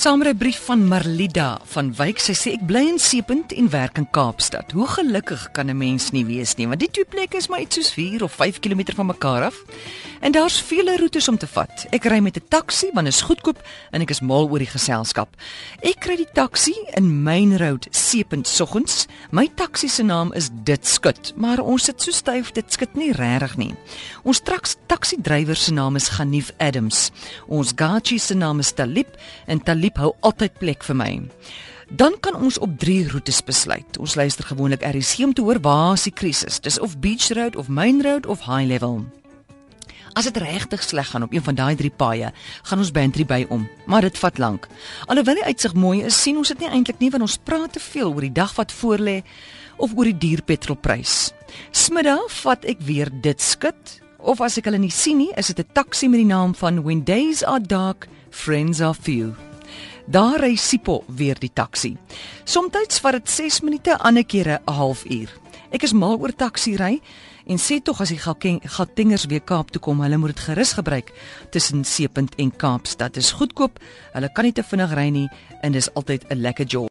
'n brief van Marlida van Wyk, sy sê ek bly in Seepunt en werk in Kaapstad. Hoe gelukkig kan 'n mens nie wees nie, want die twee plekke is maar iets soos 4 of 5 km van mekaar af. En daar's vele roetes om te vat. Ek ry met 'n taxi want dit is goedkoop en ek is mal oor die geselskap. Ek kry die taxi in Main Road, Seepunt soggens. My taxi se naam is Dit Skut, maar ons sit so styf dit skit nie regtig nie. Ons taxi drywer se naam is Ghanif Adams. Ons gachi se naam is Talib en Talib hou altyd plek vir my. Dan kan ons op 3 roetes besluit. Ons luister gewoonlik RC om te hoor waar is die krisis. Dis of Beach Road of Main Road of High Level. As dit regtig sleg gaan op een van daai drie paaie, gaan ons bantry by om, maar dit vat lank. Alhoewel die uitsig mooi is, sien ons dit nie eintlik nie want ons praat te veel oor die dag wat voorlê of oor die duur petrolprys. Smiddag vat ek weer dit skit of as ek hulle nie sien nie, is dit 'n taxi met die naam van When Days Are Dark, Friends Are Few. Daar ry Sipo weer die taxi. Somstyds vat dit 6 minute, ander kere 'n halfuur. Ek is mal oor taxi ry en sê tog as jy Gautengers weer Kaap toe kom, hulle moet dit gerus gebruik tussen Seepunt en Kaapstad. Dit is goedkoop. Hulle kan nie te vinnig ry nie en dis altyd 'n lekker job.